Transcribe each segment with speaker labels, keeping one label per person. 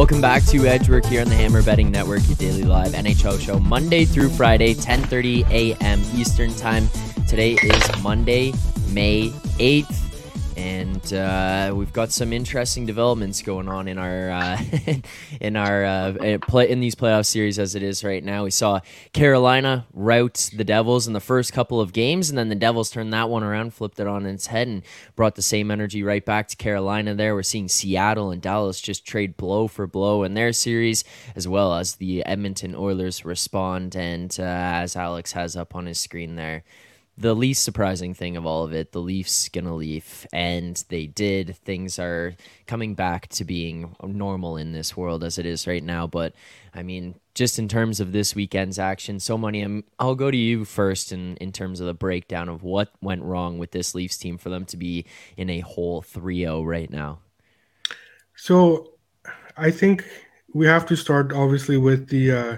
Speaker 1: Welcome back to Edgework here on the Hammer Betting Network, your daily live NHL show, Monday through Friday, 10:30 a.m. Eastern Time. Today is Monday, May 8th and uh, we've got some interesting developments going on in our uh, in our uh, play in these playoff series as it is right now. We saw Carolina rout the Devils in the first couple of games, and then the Devils turned that one around, flipped it on its head, and brought the same energy right back to Carolina. There, we're seeing Seattle and Dallas just trade blow for blow in their series, as well as the Edmonton Oilers respond. And uh, as Alex has up on his screen there the least surprising thing of all of it, the Leafs gonna leaf, and they did. Things are coming back to being normal in this world as it is right now. But I mean, just in terms of this weekend's action, so many. Um, I'll go to you first in in terms of the breakdown of what went wrong with this Leafs team for them to be in a whole 3-0 right now.
Speaker 2: So, I think we have to start obviously with the. Uh,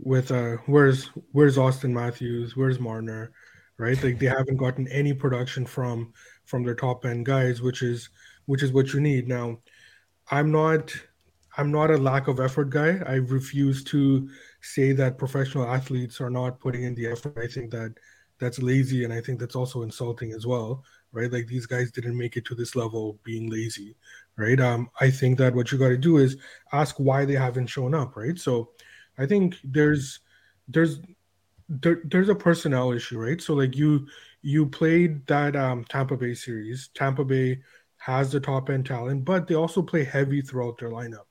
Speaker 2: with uh where's where's Auston Matthews, where's Marner, right? Like they haven't gotten any production from from their top end guys, which is which is what you need. Now, I'm not I'm not a lack of effort guy. I refuse to say that professional athletes are not putting in the effort. I think that that's lazy and I think that's also insulting as well, right? Like these guys didn't make it to this level being lazy, right? Um, I think that what you got to do is ask why they haven't shown up, right? So I think there's there's there, there's a personnel issue, right? So like you you played that um, Tampa Bay series. Tampa Bay has the top end talent, but they also play heavy throughout their lineup,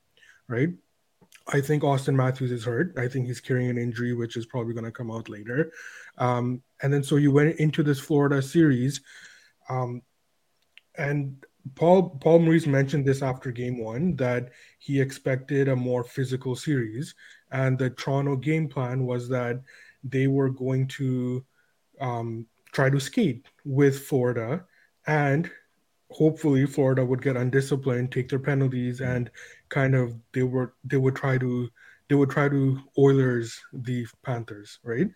Speaker 2: right? I think Auston Matthews is hurt. I think he's carrying an injury, which is probably going to come out later. Um, and then so you went into this Florida series, um, and Paul Paul Maurice mentioned this after Game One that he expected a more physical series, and the Toronto game plan was that they were going to um, try to skate with Florida, and hopefully Florida would get undisciplined, take their penalties, and kind of they were they would try to they would try to Oilers the Panthers, right?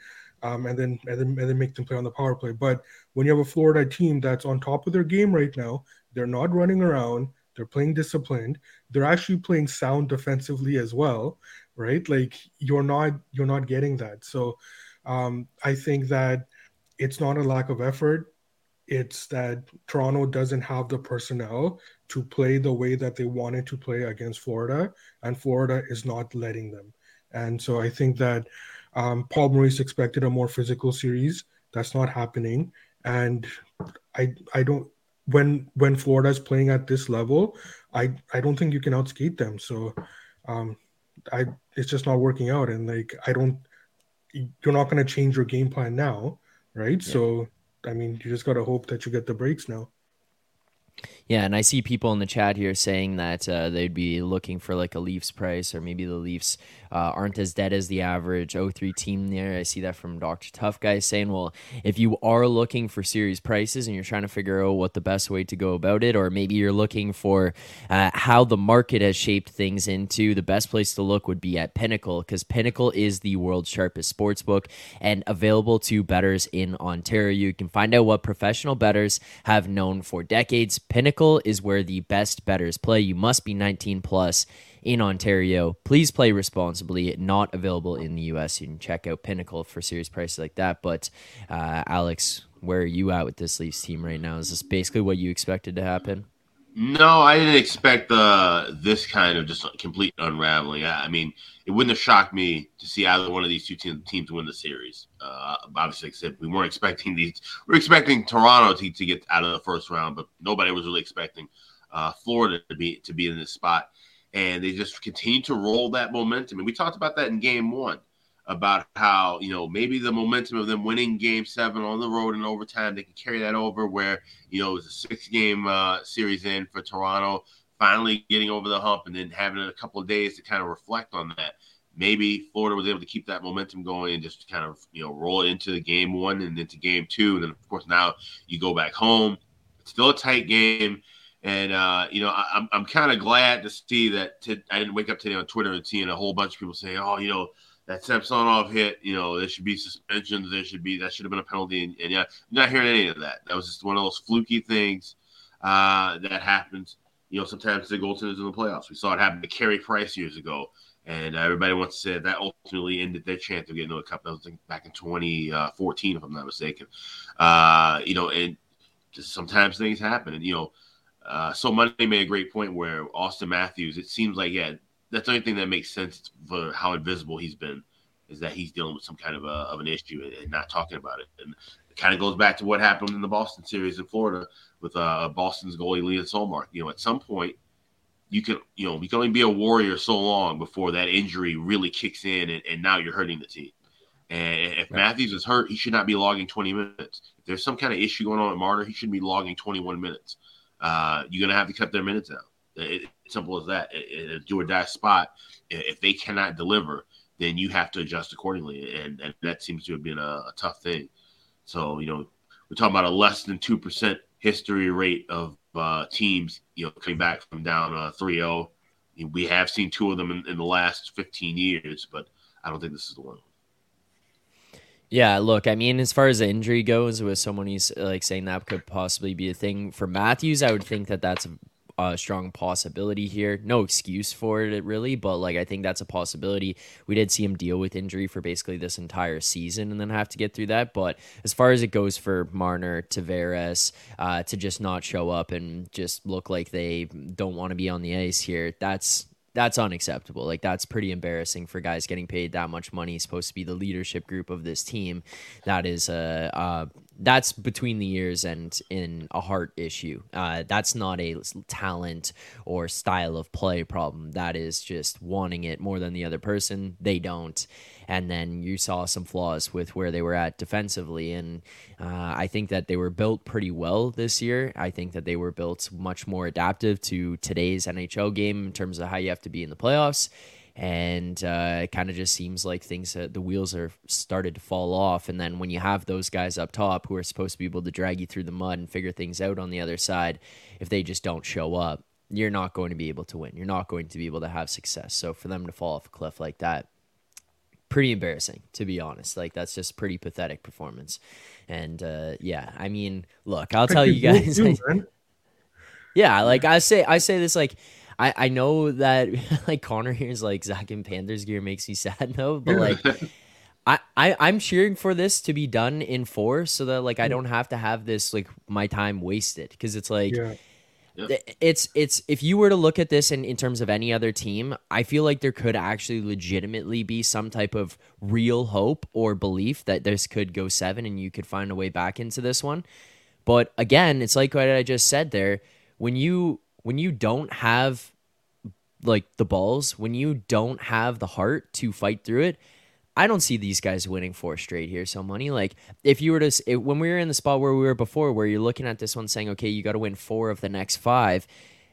Speaker 2: Um, and then and then and then make them play on the power play. But when you have a Florida team that's on top of their game right now, they're not running around. They're playing disciplined. They're actually playing sound defensively as well, right? Like you're not you're not getting that. So um, I think that it's not a lack of effort. It's that Toronto doesn't have the personnel to play the way that they wanted to play against Florida, and Florida is not letting them. And so I think that um, Paul Maurice expected a more physical series. That's not happening, and I I don't when when Florida is playing at this level, I I don't think you can outskate them. So um, I it's just not working out, and like I don't you're not going to change your game plan now, right? Yeah. So, I mean, you just got to hope that you get the breaks now.
Speaker 1: Yeah, and I see people in the chat here saying that uh, they'd be looking for like a Leafs price, or maybe the Leafs uh, aren't as dead as the average 03 team there. I see that from Dr. Tough Guy saying, well, if you are looking for series prices and you're trying to figure out what the best way to go about it, or maybe you're looking for uh, how the market has shaped things into, the best place to look would be at Pinnacle, because Pinnacle is the world's sharpest sports book and available to bettors in Ontario. You can find out what professional bettors have known for decades. Pinnacle is where the best betters play. You must be 19 plus in Ontario. Please play responsibly. Not available in the US. You can check out Pinnacle for serious prices like that. But uh, Alex, where are you at with this Leafs team right now? Is this basically what you expected to happen?
Speaker 3: No, I didn't expect uh, this kind of just complete unraveling. I, I, mean, it wouldn't have shocked me to see either one of these two te- teams win the series. Uh, obviously, except we weren't expecting these. We are expecting Toronto to, to get out of the first round, but nobody was really expecting uh, Florida to be to be in this spot and they just continue to roll that momentum. And we talked about that in game one. About how you know maybe the momentum of them winning Game Seven on the road in overtime they can carry that over. Where you know it was a six-game uh, series in for Toronto, finally getting over the hump, and then having a couple of days to kind of reflect on that. Maybe Florida was able to keep that momentum going and just kind of you know roll into the game one and into game two, and then of course now you go back home. It's still a tight game. And uh, you know, I, I'm I'm kind of glad to see that. To, I didn't wake up today on Twitter and seeing a whole bunch of people saying, "Oh, you know, that Samsonov hit, you know, there should be suspensions. There should be that should have been a penalty. And, and yeah, I'm not hearing any of that. That was just one of those fluky things uh, that happens. You know, sometimes the goaltenders in the playoffs. We saw it happen to Carey Price years ago, and everybody wants to say that ultimately ended their chance of getting to a cup. That was back in 2014, if I'm not mistaken. Uh, you know, and just sometimes things happen, and you know. Uh, so Monday made a great point where Austin Matthews. It seems like yeah, that's the only thing that makes sense for how invisible he's been is that he's dealing with some kind of a, of an issue and, not talking about it. And it kind of goes back to what happened in the Boston series in Florida with uh, Boston's goalie Linus Ullmark. You know, at some point, you can you know you can only be a warrior so long before that injury really kicks in, and, and now you're hurting the team. And if Matthews is hurt, he should not be logging 20 minutes. If there's some kind of issue going on at Marner, he should be logging 21 minutes. Uh, you're gonna have to cut their minutes down. It, simple as that. In a do or die spot, if they cannot deliver, then you have to adjust accordingly, and, and that seems to have been a, a tough thing. So you know, we're talking about a less than two percent history rate of uh, teams, you know, coming back from down uh, 3-0. We have seen two of them in, in, the last 15 years, but I don't think this is the one.
Speaker 1: Yeah, look, I mean, as far as the injury goes, with someone who's like saying that could possibly be a thing for Matthews, I would think that that's strong possibility here. No excuse for it, really, but like I think that's a possibility. We did see him deal with injury for basically this entire season and then have to get through that. But as far as it goes for Marner, Tavares, uh, to just not show up and just look like they don't want to be on the ice here, that's that's unacceptable. Like that's pretty embarrassing for guys getting paid that much money. supposed to be the leadership group of this team. That is uh, uh that's between the years and in a heart issue. Uh, that's not a talent or style of play problem. That is just wanting it more than the other person. They don't. And then you saw some flaws with where they were at defensively. And uh, I think that they were built pretty well this year. I think that they were built much more adaptive to today's NHL game in terms of how you have to be in the playoffs and uh, it kind of just seems like things uh, the wheels are started to fall off. And then when you have those guys up top who are supposed to be able to drag you through the mud and figure things out on the other side if they just don't show up you're not going to be able to win. You're not going to be able to have success. So for them to fall off a cliff like that pretty embarrassing to be honest. Like that's just pretty pathetic performance. And uh, yeah i mean look i'll tell you guys yeah. like i say i say this like I, I know that like Connor here's like Zach and Panthers gear makes me sad though, but like I, I I'm cheering for this to be done in four so that like I mm. don't have to have this like my time wasted because it's like yeah. it's it's if you were to look at this in, in terms of any other team, I feel like there could actually legitimately be some type of real hope or belief that this could go seven and you could find a way back into this one. But again, it's like what I just said there. When you when you don't have like the balls, when you don't have the heart to fight through it, I don't see these guys winning four straight here. So money, like if you were to, when we were in the spot where we were before, where you're looking at this one saying, okay, you got to win four of the next five,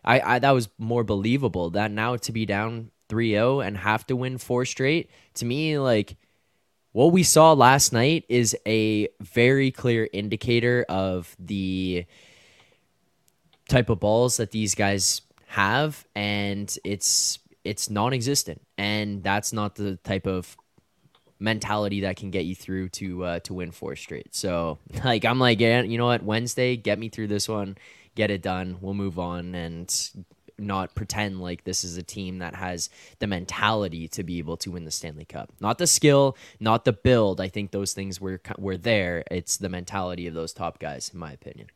Speaker 1: I, I that was more believable. That now to be down 3-0 and have to win four straight, to me, like what we saw last night is a very clear indicator of the type of balls that these guys have, and it's it's non-existent, and that's not the type of mentality that can get you through to uh, to win four straight. So like I'm like, yeah, you know what, Wednesday, get me through this one, get it done. We'll move on and not pretend like this is a team that has the mentality to be able to win the Stanley Cup. Not the skill, not the build. I think those things were were there. It's the mentality of those top guys, in my opinion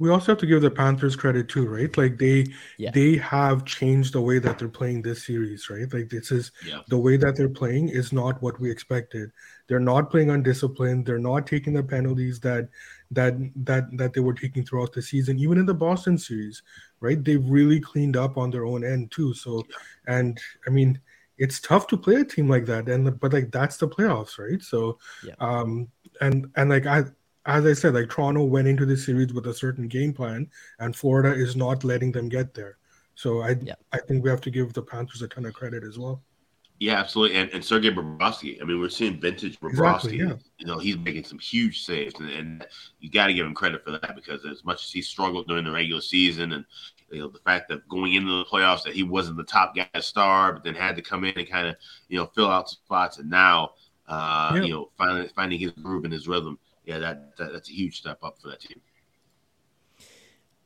Speaker 2: we also have to give the Panthers credit too, right? Like they yeah. they have changed the way that they're playing this series, right? Like this is yeah. the way that they're playing is not what we expected. They're not playing undisciplined. They're not taking the penalties that that that that they were taking throughout the season. Even in the Boston series, right? They've really cleaned up on their own end too. So, and I mean, it's tough to play a team like that. And but like that's the playoffs, right? So, yeah. um, and and like I as I said, like Toronto went into this series with a certain game plan, and Florida is not letting them get there. So I yeah. I think we have to give the Panthers a ton of credit as well.
Speaker 3: Yeah, absolutely. And, and Sergei Bobrovsky. I mean, we're seeing vintage Bobrovsky. Exactly, yeah. You know, he's making some huge saves, and, and you got to give him credit for that because as much as he struggled during the regular season, and you know the fact that going into the playoffs that he wasn't the top guy star, but then had to come in and kind of you know fill out spots, and now uh, yeah. you know finally finding his groove and his rhythm. Yeah, that, that that's a huge step up for that team.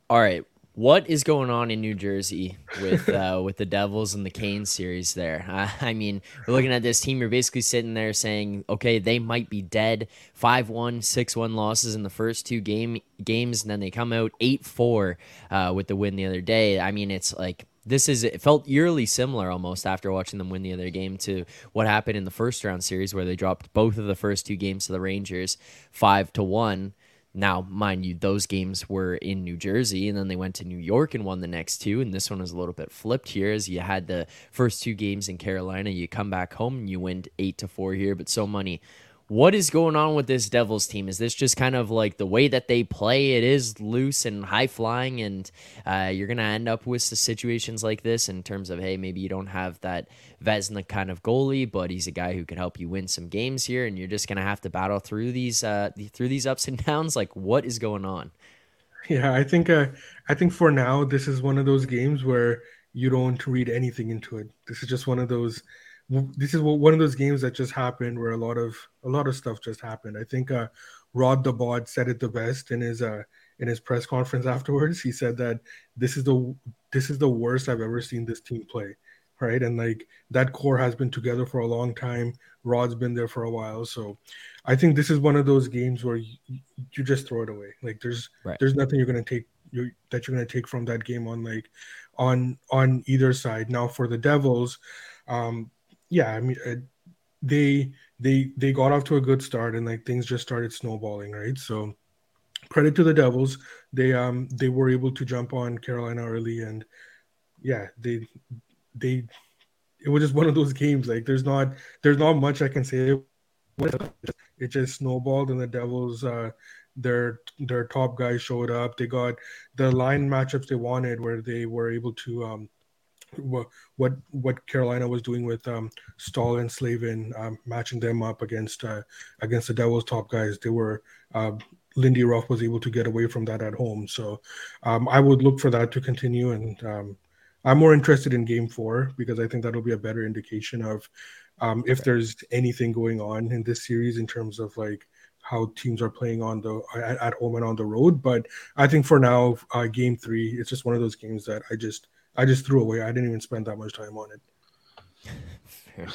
Speaker 1: All right, what is going on in New Jersey with uh, with the Devils and the Canes series there? I mean, we're looking at this team. You're basically sitting there saying, okay, they might be dead. 5-1, 6-1 losses in the first two game games, and then they come out 8-4 uh, with the win the other day. I mean, it's like this is it felt eerily similar almost after watching them win the other game to what happened in the first round series where they dropped both of the first two games to the Rangers five to one. Now, mind you, those games were in New Jersey, and then they went to New York and won the next two. And this one was a little bit flipped here, as you had the first two games in Carolina. You come back home and you win eight to four here, but so many what is going on with this Devils team? Is this just kind of like the way that they play? It is loose and high flying, and uh, you're going to end up with situations like this in terms of, hey, maybe you don't have that Vezina kind of goalie, but he's a guy who can help you win some games here, and you're just going to have to battle through these uh, through these ups and downs. Like, what is going on?
Speaker 2: Yeah, I think uh, I think for now this is one of those games where you don't read anything into it. This is just one of those this is one of those games that just happened where a lot of a lot of stuff just happened. I think uh, Rod the Bod said it the best in his uh, in his press conference afterwards. He said that this is the this is the worst I've ever seen this team play, right? And like that core has been together for a long time. Rod's been there for a while, so I think this is one of those games where you, you just throw it away. Like there's right. there's nothing you're gonna take you that you're gonna take from that game on like on on either side. Now for the Devils. Um, yeah, I mean, uh, they they they got off to a good start and like things just started snowballing, right? So credit to the Devils, they um they were able to jump on Carolina early and yeah, they they it was just one of those games. Like there's not there's not much I can say. It just snowballed and the Devils uh their their top guys showed up. They got the line matchups they wanted where they were able to um what what what Carolina was doing with um, Staal and Slavin, um, matching them up against uh, against the Devils' top guys. They were uh, Lindy Ruff was able to get away from that at home. So um, I would look for that to continue, and um, I'm more interested in Game Four because I think that'll be a better indication of um, if there's anything going on in this series in terms of like how teams are playing on the at, at home and on the road. But I think for now, uh, Game Three, it's just one of those games that I just I just threw away. I didn't even spend that much time on
Speaker 3: it.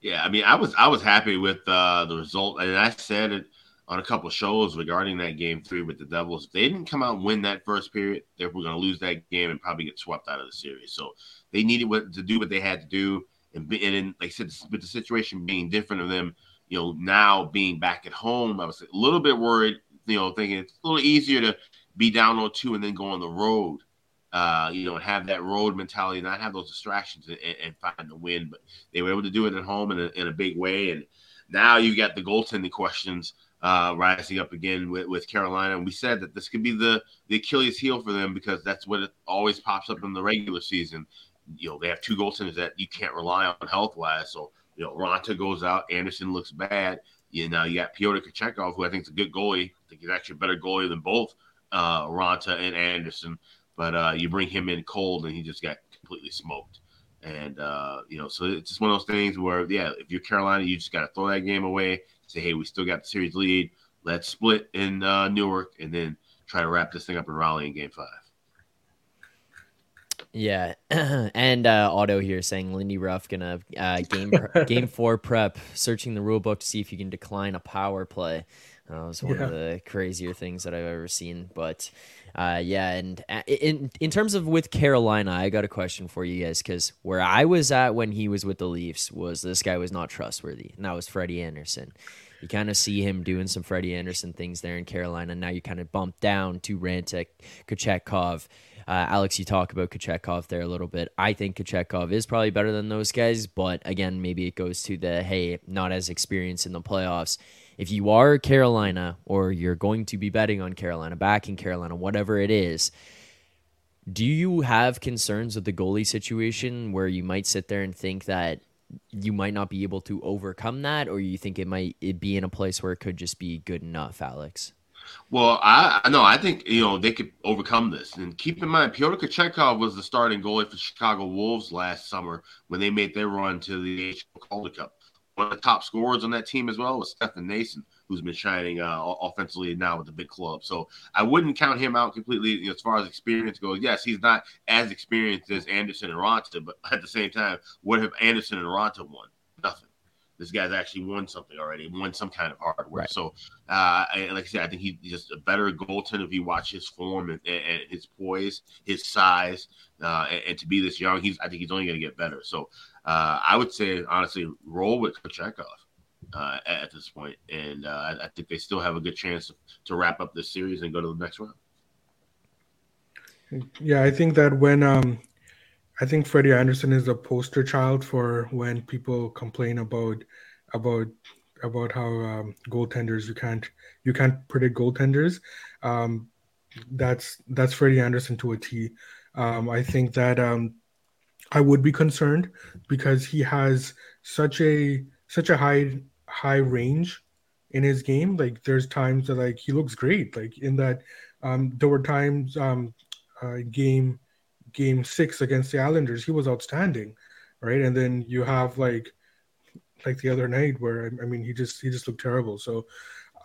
Speaker 3: yeah, I mean, I was I was happy with uh, the result, and I said it on a couple shows regarding that game three with the Devils. If they didn't come out and win that first period, they were going to lose that game and probably get swept out of the series. So they needed what, to do what they had to do, and, be, and then, like I said, with the situation being different of them, you know, now being back at home, I was a little bit worried. You know, thinking it's a little easier to be down on two and then go on the road uh, you know, have that road mentality, not have those distractions and, and, find the win. But they were able to do it at home in a, in a big way. And now you got the goaltending questions uh, rising up again with, with Carolina. And we said that this could be the, the Achilles heel for them because that's what it always pops up in the regular season. You know, they have two goaltenders that you can't rely on health wise. So, you know, Raanta goes out, Andersen looks bad. You know, you got Pyotr Kochetkov, who I think is a good goalie. I think he's actually a better goalie than both uh, Raanta and Andersen. But uh, you bring him in cold, and he just got completely smoked. And uh, you know, so it's just one of those things where, yeah, if you're Carolina, you just got to throw that game away. Say, hey, we still got the series lead. Let's split in uh, Newark, and then try to wrap this thing up in Raleigh in Game Five.
Speaker 1: Yeah, and uh, Otto here saying Lindy Ruff gonna uh, game game four prep, searching the rule book to see if you can decline a power play. That was one yeah. of the crazier things that I've ever seen. But uh, yeah, and uh, in in terms of with Carolina, I got a question for you guys because where I was at when he was with the Leafs was this guy was not trustworthy, and that was Freddie Andersen. You kind of see him doing some Freddie Andersen things there in Carolina. Now you kind of bump down to Rantanen, Kochetkov. Uh, Alex, you talk about Kochetkov there a little bit. I think Kochetkov is probably better than those guys, but again, maybe it goes to the hey, not as experienced in the playoffs. If you are Carolina or you're going to be betting on Carolina, back in Carolina, whatever it is, do you have concerns with the goalie situation where you might sit there and think that you might not be able to overcome that, or you think it might it be in a place where it could just be good enough, Alex?
Speaker 3: Well, I know. I think you know they could overcome this. And keep in mind, Pyotr Kochetkov was the starting goalie for Chicago Wolves last summer when they made their run to the Calder Cup. One of the top scorers on that team as well was Stefan Noesen, who's been shining uh, offensively now with the big club. So I wouldn't count him out completely you know, as far as experience goes. Yes, he's not as experienced as Andersen and Raanta, but at the same time, what have Andersen and Raanta won? Nothing this guy's actually won something already, won some kind of hardware. Right. So, uh, like I said, I think he's just a better goaltender if you watch his form and, and his poise, his size, uh, and, and, to be this young, he's I think he's only going to get better. So, uh, I would say honestly, roll with Kochetkov uh, at this point, and uh, I think they still have a good chance to wrap up this series and go to the next round.
Speaker 2: Yeah, I think that when um, I think Freddie Andersen is a poster child for when people complain about about about how um, goaltenders you can't you can't predict goaltenders. Um, that's that's Freddie Andersen to a T. Um, I think that um, I would be concerned because he has such a such a high high range in his game. Like there's times that like he looks great. Like in that um, there were times um, uh, game game six against the Islanders, he was outstanding, right? And then you have like like the other night where I mean he just he just looked terrible. So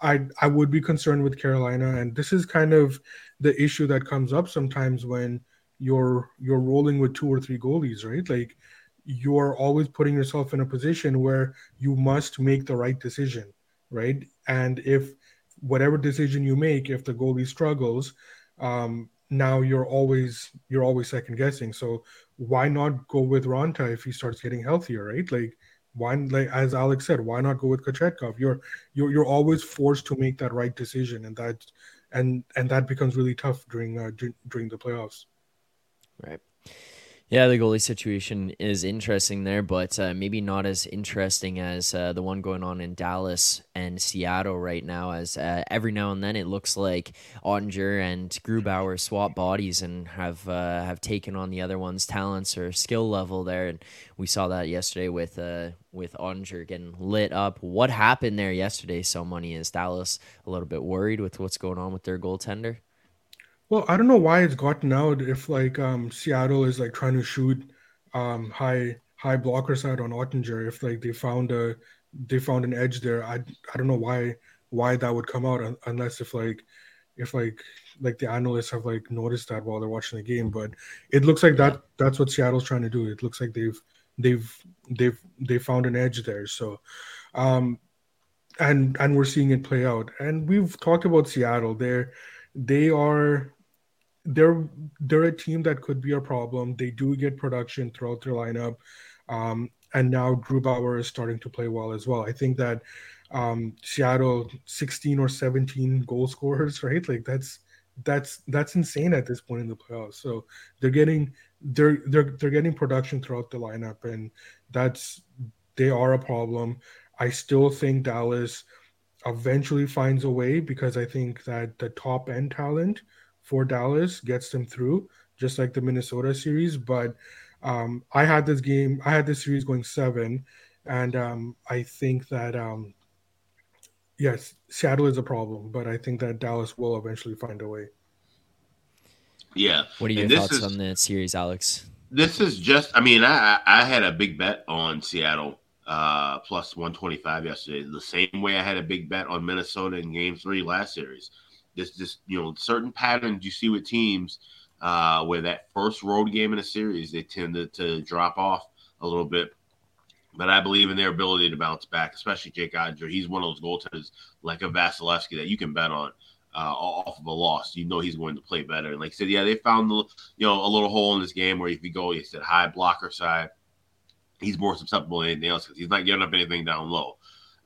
Speaker 2: I I would be concerned with Carolina, and this is kind of the issue that comes up sometimes when you're you're rolling with two or three goalies, right? Like you're always putting yourself in a position where you must make the right decision, right? And if whatever decision you make, if the goalie struggles, um, now you're always you're always second guessing. So why not go with Raanta if he starts getting healthier, right? Like why like as Alex said, why not go with Kochetkov? You're you're you're always forced to make that right decision, and that and and that becomes really tough during uh, during the playoffs.
Speaker 1: Right. Yeah, the goalie situation is interesting there, but uh, maybe not as interesting as uh, the one going on in Dallas and Seattle right now. As uh, every now and then it looks like Oettinger and Grubauer swap bodies and have uh, have taken on the other one's talents or skill level there, and we saw that yesterday with uh, with Oettinger getting lit up. What happened there yesterday? So money is Dallas a little bit worried with what's going on with their goaltender.
Speaker 2: Well, I don't know why it's gotten out if like um Seattle is like trying to shoot um high high blocker side on Oettinger. if like they found a they found an edge there. I I don't know why why that would come out unless if like if like like the analysts have like noticed that while they're watching the game but it looks like that that's what Seattle's trying to do it looks like they've they've they've they found an edge there so um and and we're seeing it play out and we've talked about Seattle they're they are they're they're a team that could be a problem. They do get production throughout their lineup, um, and now Grubauer is starting to play well as well. I think that um, Seattle 16 or 17 goal scorers, right? Like that's that's that's insane at this point in the playoffs. So they're getting they're they're they're getting production throughout the lineup, and that's they are a problem. I still think Dallas eventually finds a way because I think that the top end talent for Dallas gets them through, just like the Minnesota series. But um, I had this game, I had this series going seven, and um, I think that um, yes, Seattle is a problem, but I think that Dallas will eventually find a way.
Speaker 3: Yeah.
Speaker 1: What are your thoughts is, on the series, Alex?
Speaker 3: This is just, I mean, I I had a big bet on Seattle uh, plus 125 yesterday, the same way I had a big bet on Minnesota in game three last series. There's just you know certain patterns you see with teams uh, where that first road game in a series they tend to, to drop off a little bit. But I believe in their ability to bounce back, especially Jake Oettinger. He's one of those goaltenders like a Vasilevskiy that you can bet on uh, off of a loss. You know he's going to play better. And like I said, yeah, they found the, you know a little hole in this game where if you go, you said high blocker side, he's more susceptible than anything else because he's not giving up anything down low.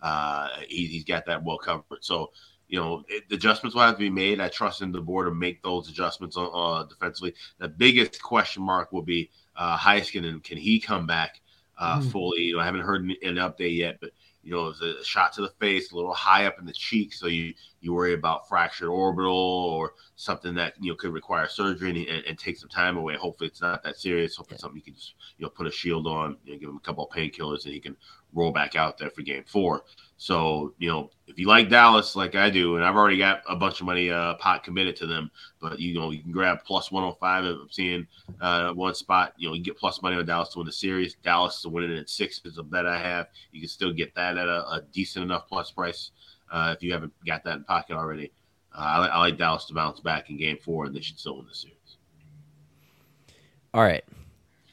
Speaker 3: uh, he, has got that well covered. So, you know, it, the adjustments will have to be made. I trust in DeBoer to make those adjustments uh, defensively. The biggest question mark will be uh, Heiskanen. Can he come back uh, mm. fully? You know, I haven't heard an, an update yet, but you know, it was a shot to the face, a little high up in the cheek, so you you worry about fractured orbital or something that you know could require surgery and, and take some time away. Hopefully, it's not that serious. Hopefully, yeah. something you can just you know put a shield on, you know, give him a couple of painkillers, and he can roll back out there for Game Four. So, you know, if you like Dallas like I do, and I've already got a bunch of money uh, pot committed to them, but you know, you can grab plus 105. if I'm seeing uh, one spot, you know, you get plus money on Dallas to win the series. Dallas to win it at six is a bet I have. You can still get that at a, a decent enough plus price uh, if you haven't got that in pocket already. Uh, I, I like Dallas to bounce back in game four, and they should still win the series.
Speaker 1: All right.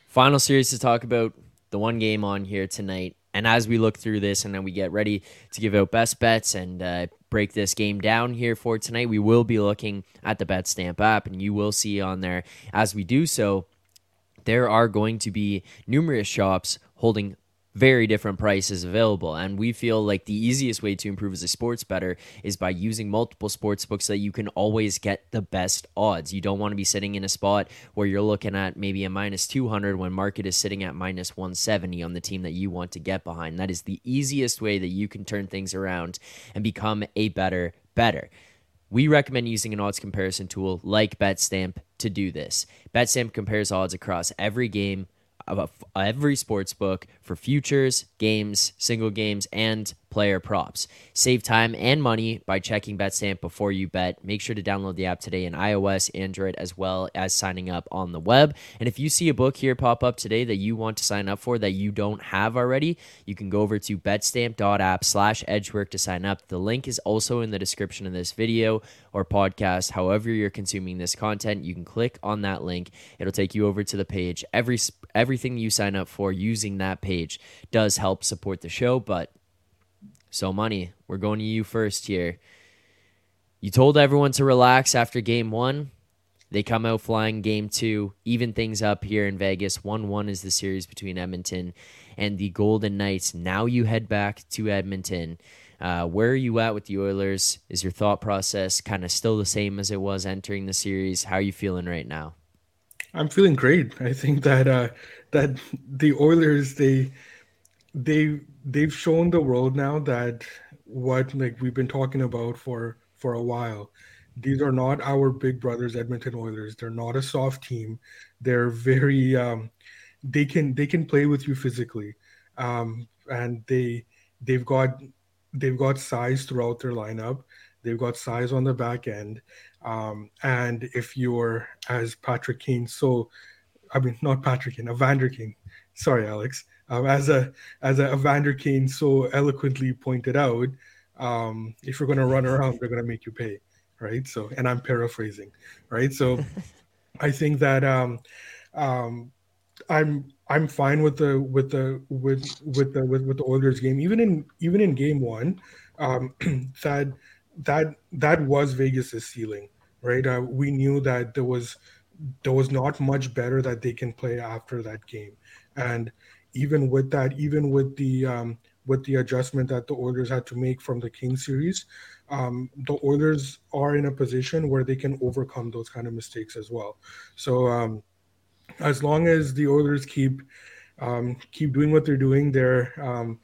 Speaker 1: Final series to talk about the one game on here tonight and as we look through this and then we get ready to give out best bets and uh, break this game down here for tonight, we will be looking at the Bet Stamp app, and you will see on there as we do so. There are going to be numerous shops holding very different prices available. And we feel like the easiest way to improve as a sports better is by using multiple sports books that you can always get the best odds. You don't want to be sitting in a spot where you're looking at maybe a minus 200 when market is sitting at minus 170 on the team that you want to get behind. That is the easiest way that you can turn things around and become a better better. We recommend using an odds comparison tool like BetStamp to do this. BetStamp compares odds across every game of every sports book for futures, games, single games, and player props. Save time and money by checking BetStamp before you bet. Make sure to download the app today in iOS, Android, as well as signing up on the web. And if you see a book here pop up today that you want to sign up for that you don't have already, you can go over to betstamp.app slash edgework to sign up. The link is also in the description of this video or podcast. However you're consuming this content, you can click on that link. It'll take you over to the page. Every everything you sign up for using that page does help support the show, but so, Money, we're going to you first here. You told everyone to relax after game one. They come out flying game two, even things up here in Vegas. 1 1 is the series between Edmonton and the Golden Knights. Now you head back to Edmonton. Uh, where are you at with the Oilers? Is your thought process kind of still the same as it was entering the series? How are you feeling right now?
Speaker 2: I'm feeling great. I think that uh, that the Oilers they they they've shown the world now that what like we've been talking about for for a while these are not our big brothers edmonton oilers. They're not a soft team. They're very um they can they can play with you physically. Um and they they've got they've got size throughout their lineup. They've got size on the back end. Um and if you're as patrick kane so i mean not patrick kane evander kane sorry alex um, as a as a Evander Kane so eloquently pointed out, um, if you're going to run around, they're going to make you pay, right? So, and I'm paraphrasing, right? So, I think that um, um, I'm I'm fine with the with the with with the with, with the Oilers game. Even in even in game one, um, that that that was Vegas's ceiling, right? Uh, we knew that there was there was not much better that they can play after that game, and even with that, even with the um, with the adjustment that the Oilers had to make from the King series, um, the Oilers are in a position where they can overcome those kind of mistakes as well. So um, as long as the Oilers keep um, keep doing what they're doing, they're um,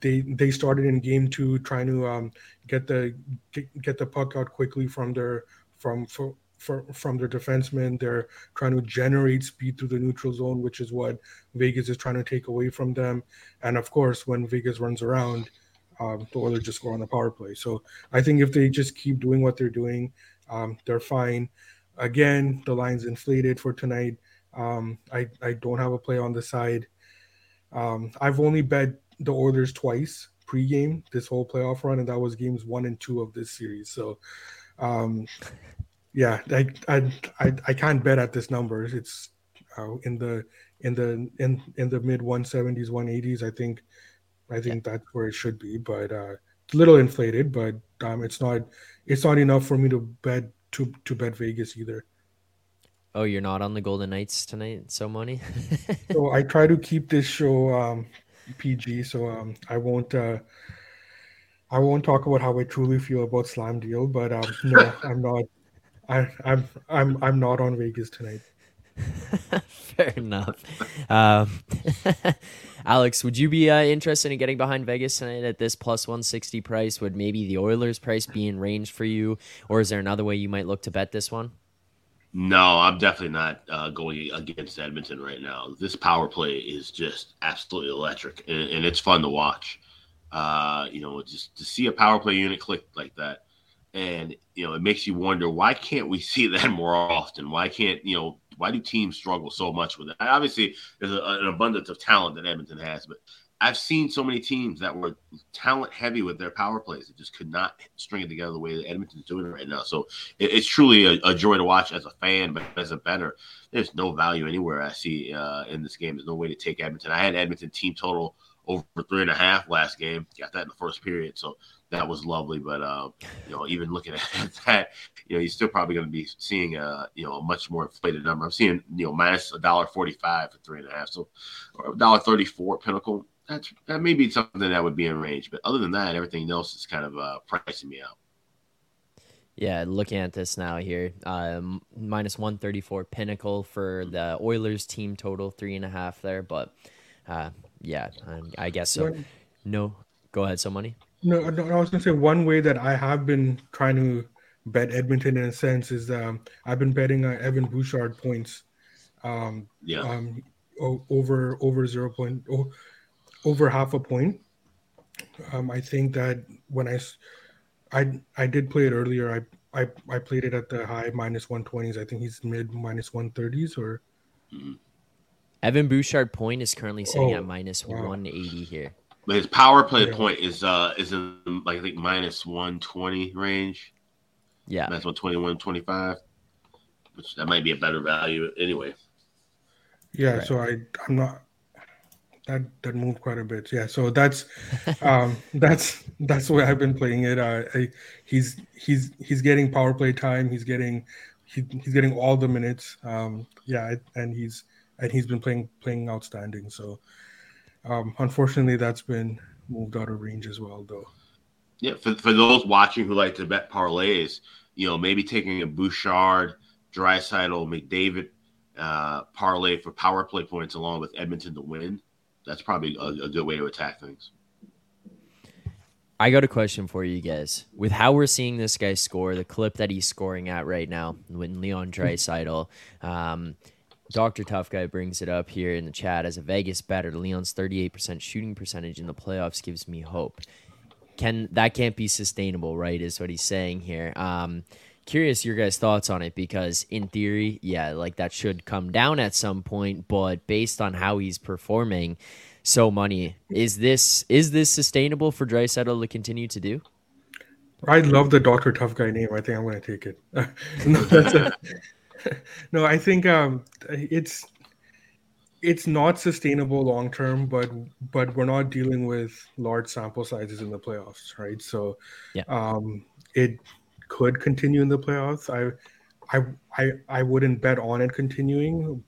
Speaker 2: they they started in game two trying to um, get the get, the puck out quickly from their from for, for, from their defensemen. They're trying to generate speed through the neutral zone, which is what Vegas is trying to take away from them. And of course, when Vegas runs around, um, the Oilers just go on the power play. So I think if they just keep doing what they're doing, um, they're fine. Again, the line's inflated for tonight. Um, I, I don't have a play on the side. Um, I've only bet the Oilers twice pregame this whole playoff run, and that was games one and two of this series. So um, yeah, I, I I I can't bet at this number. It's uh, in the in the in in the mid 170s, 180s. I think I think yeah. that's where it should be, but uh, it's a little inflated. But um, it's not it's not enough for me to bet to to bet Vegas either.
Speaker 1: Oh, you're not on the Golden Knights tonight, so money.
Speaker 2: so I try to keep this show um, PG, so um, I won't. Uh, I won't talk about how I truly feel about Slam Deal, but um, no, I'm not. I, I'm I'm I'm not on Vegas tonight.
Speaker 1: Fair enough. Um, Alex, would you be uh, interested in getting behind Vegas tonight at this plus 160 price? Would maybe the Oilers price be in range for you, or is there another way you might look to bet this one?
Speaker 3: No, I'm definitely not uh, going against Edmonton right now. This power play is just absolutely electric, and, and it's fun to watch. Uh, you know, just to see a power play unit click like that, and you know, it makes you wonder why can't we see that more often? Why can't you know? Why do teams struggle so much with it? Obviously, there's a, an abundance of talent that Edmonton has, but I've seen so many teams that were talent heavy with their power plays that just could not string it together the way that Edmonton's doing it right now. So it, it's truly a, a, joy to watch as a fan, but as a bettor, there's no value anywhere I see uh, in this game. There's no way to take Edmonton. I had Edmonton team total over three and a half last game. Got that in the first period, so that was lovely. But uh, you know, even looking at that, you know, you're still probably going to be seeing a you know a much more inflated number. I'm seeing you know minus a dollar forty five for three and a half, so a dollar thirty four Pinnacle that's that may be something that would be in range. But other than that, everything else is kind of uh, pricing me out.
Speaker 1: Yeah, looking at this now here, um, minus one thirty four Pinnacle for the Oilers team total three and a half there, but uh, yeah, I guess so. No, go ahead, so money.
Speaker 2: No, no, I was gonna say one way that I have been trying to bet Edmonton in a sense is um, I've been betting uh, Evan Bouchard points. Um,
Speaker 3: yeah.
Speaker 2: Um, over over zero point oh, over half a point. Um, I think that when I, I, I did play it earlier. I, I, I played it at the high minus minus one twenties. I think he's mid minus minus one thirties or.
Speaker 1: Evan Bouchard point is currently sitting oh, at minus wow. one eighty here.
Speaker 3: But his power play yeah. point is uh is in like I think minus one twenty range.
Speaker 1: Yeah,
Speaker 3: minus one twenty one twenty five, which that might be a better value anyway.
Speaker 2: Yeah, right. so I I'm not that that moved quite a bit. Yeah, so that's um, that's that's why I've been playing it. Uh, I, he's he's he's getting power play time. He's getting he, he's getting all the minutes. Um, yeah, and he's and he's been playing playing outstanding. So um, unfortunately, that's been moved out of range as well, though.
Speaker 3: Yeah, for, for those watching who like to bet parlays, you know, maybe taking a Bouchard, Draisaitl, McDavid uh, parlay for power play points along with Edmonton to win that's probably a, a good way to attack things.
Speaker 1: I got a question for you guys. With how we're seeing this guy score, the clip that he's scoring at right now, when Leon Draisaitl, um, Doctor Tough Guy brings it up here in the chat as a Vegas better. Leon's thirty eight percent shooting percentage in the playoffs gives me hope. Can that can't be sustainable, right? Is what he's saying here. Um, curious your guys' thoughts on it because in theory, yeah, like that should come down at some point, but based on how he's performing, so money is this is this sustainable for Draisaitl to continue to do?
Speaker 2: I love the Doctor Tough Guy name. I think I'm going to take it. no, a, no, I think um, it's it's not sustainable long term, but but we're not dealing with large sample sizes in the playoffs, right? So,
Speaker 1: yeah.
Speaker 2: um, it could continue in the playoffs. I, I, I, I wouldn't bet on it continuing,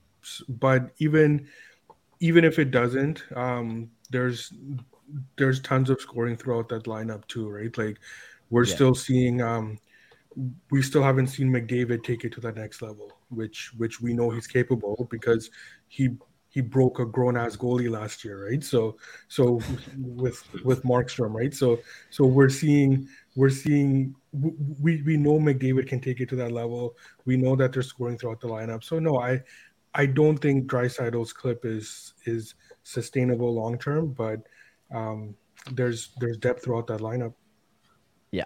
Speaker 2: but even, even if it doesn't, um, there's, there's tons of scoring throughout that lineup too, right? Like, we're yeah. still seeing, um, we still haven't seen McDavid take it to the next level, which, which we know he's capable because he he broke a grown ass goalie last year, right? So so with with Markstrom, right? So so we're seeing we're seeing we we know McDavid can take it to that level. We know that they're scoring throughout the lineup. So no, I I don't think Draisaitl's clip is is sustainable long term, but um, there's there's depth throughout that lineup.
Speaker 1: Yeah,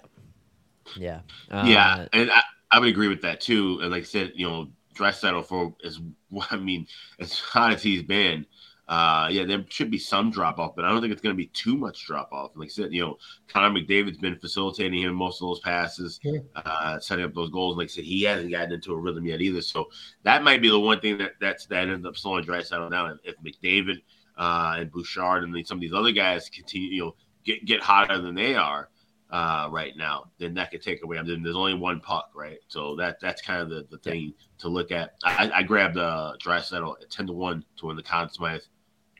Speaker 1: yeah,
Speaker 3: uh, yeah, and I, I would agree with that too. And like I said, you know, Draisaitl for as I mean, as hot as he's been, uh, yeah, there should be some drop off, but I don't think it's going to be too much drop off. Like I said, you know, Connor McDavid's been facilitating him most of those passes, uh, setting up those goals. Like I said, he hasn't gotten into a rhythm yet either. So that might be the one thing that that's that ends up slowing Draisaitl down. If McDavid uh, and Bouchard and some of these other guys continue, you know, get get hotter than they are uh, right now, then that could take away. I mean, there's only one puck, right? So that that's kind of the, the thing to look at. I, I grabbed uh, Draisaitl at ten to one to win the Conn Smythe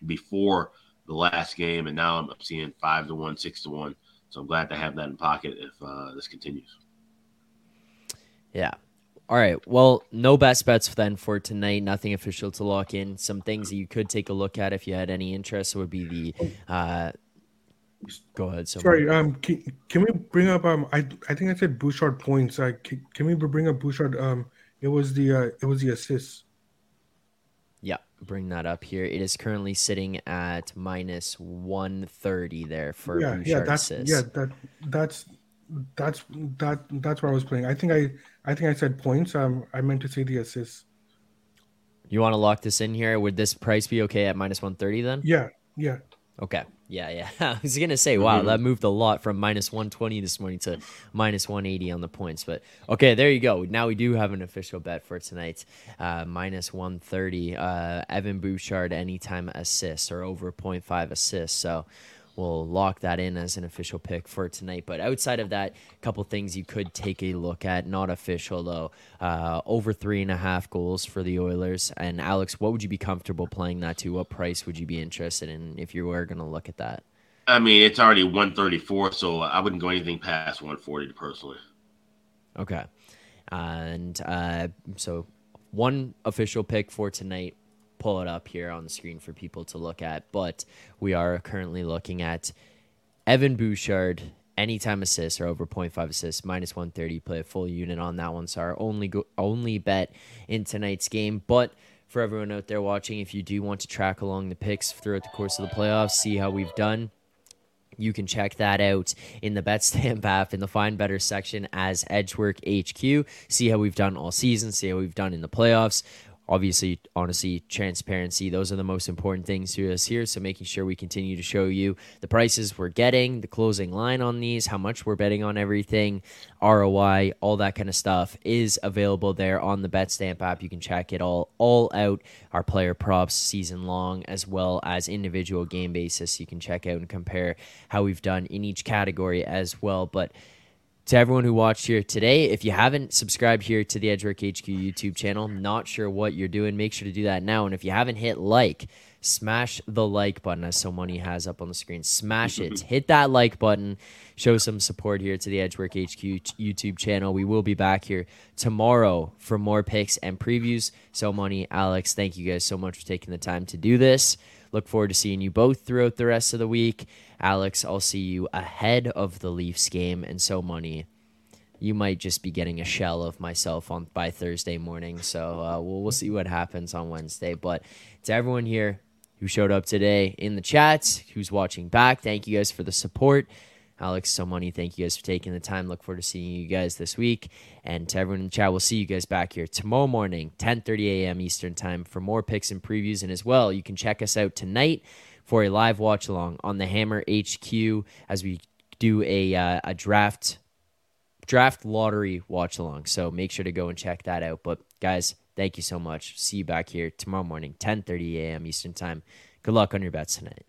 Speaker 3: before the last game, and now I'm seeing five to one, six to one. So I'm glad to have that in pocket if uh, this continues.
Speaker 1: Yeah. All right. Well, no best bets then for tonight. Nothing official to lock in. Some things that you could take a look at if you had any interest would be the. Uh, go ahead.
Speaker 2: So Sorry. Um. Can, can we bring up? Um. I I think I said Bouchard points. Uh, can, can we bring up Bouchard? Um. It was the uh. It was the assists.
Speaker 1: Yeah. Bring that up here. It is currently sitting at minus one thirty there for
Speaker 2: yeah.
Speaker 1: Bouchard
Speaker 2: yeah. That's
Speaker 1: assists.
Speaker 2: yeah. That that's that's that that's where I was playing. I think I I think I said points. Um, I meant to say the assists.
Speaker 1: You want to lock this in here? Would this price be okay at minus one thirty then?
Speaker 2: Yeah, yeah.
Speaker 1: Okay. Yeah, yeah. I was gonna say, wow, mm-hmm. that moved a lot from minus one twenty this morning to minus one eighty on the points. But okay, there you go. Now we do have an official bet for tonight. Uh, minus one thirty. Uh, Evan Bouchard anytime assist or over 0.5 assists. So we'll lock that in as an official pick for tonight. But outside of that, a couple things you could take a look at. Not official though. Uh, over three and a half goals for the Oilers. And Alex, what would you be comfortable playing that to? What price would you be interested in if you were going to look at that?
Speaker 3: I mean, it's already 134, so I wouldn't go anything past 140 personally.
Speaker 1: Okay. And uh, so one official pick for tonight pull it up here on the screen for people to look at. But we are currently looking at Evan Bouchard, anytime assist or over 0.5 assists, minus 130. Play a full unit on that one. So our only go- only bet in tonight's game. But for everyone out there watching, if you do want to track along the picks throughout the course of the playoffs, see how we've done. You can check that out in the BetStamp app in the Find Better section as Edgework HQ. See how we've done all season, see how we've done in the playoffs obviously honesty transparency those are the most important things to us here. So making sure we continue to show you the prices we're getting the closing line on these how much we're betting on everything roi all that kind of stuff is available there on the betstamp app. You can check it all all out our player props season long as well as individual game basis. You can check out and compare how we've done in each category as well. But to everyone who watched here today. If you haven't subscribed here to the Edgework HQ YouTube channel, not sure what you're doing, make sure to do that now. And if you haven't hit like, smash the like button as so money has up on the screen. Smash it. hit that like button. Show some support here to the Edgework HQ YouTube channel. We will be back here tomorrow for more picks and previews. So money, Alex, thank you guys so much for taking the time to do this. Look forward to seeing you both throughout the rest of the week. Alex, I'll see you ahead of the Leafs game, and so money. You might just be getting a shell of myself on by Thursday morning. So uh, we'll we'll see what happens on Wednesday. But to everyone here who showed up today in the chats, who's watching back, thank you guys for the support. Alex, so money. Thank you guys for taking the time. Look forward to seeing you guys this week. And to everyone in the chat, we'll see you guys back here tomorrow morning, 10:30 a.m. Eastern time for more picks and previews. And as well, you can check us out tonight for a live watch along on the Hammer HQ as we do a uh, a draft draft lottery watch along. So make sure to go and check that out. But guys, thank you so much. See you back here tomorrow morning, 10:30 a.m. Eastern time. Good luck on your bets tonight.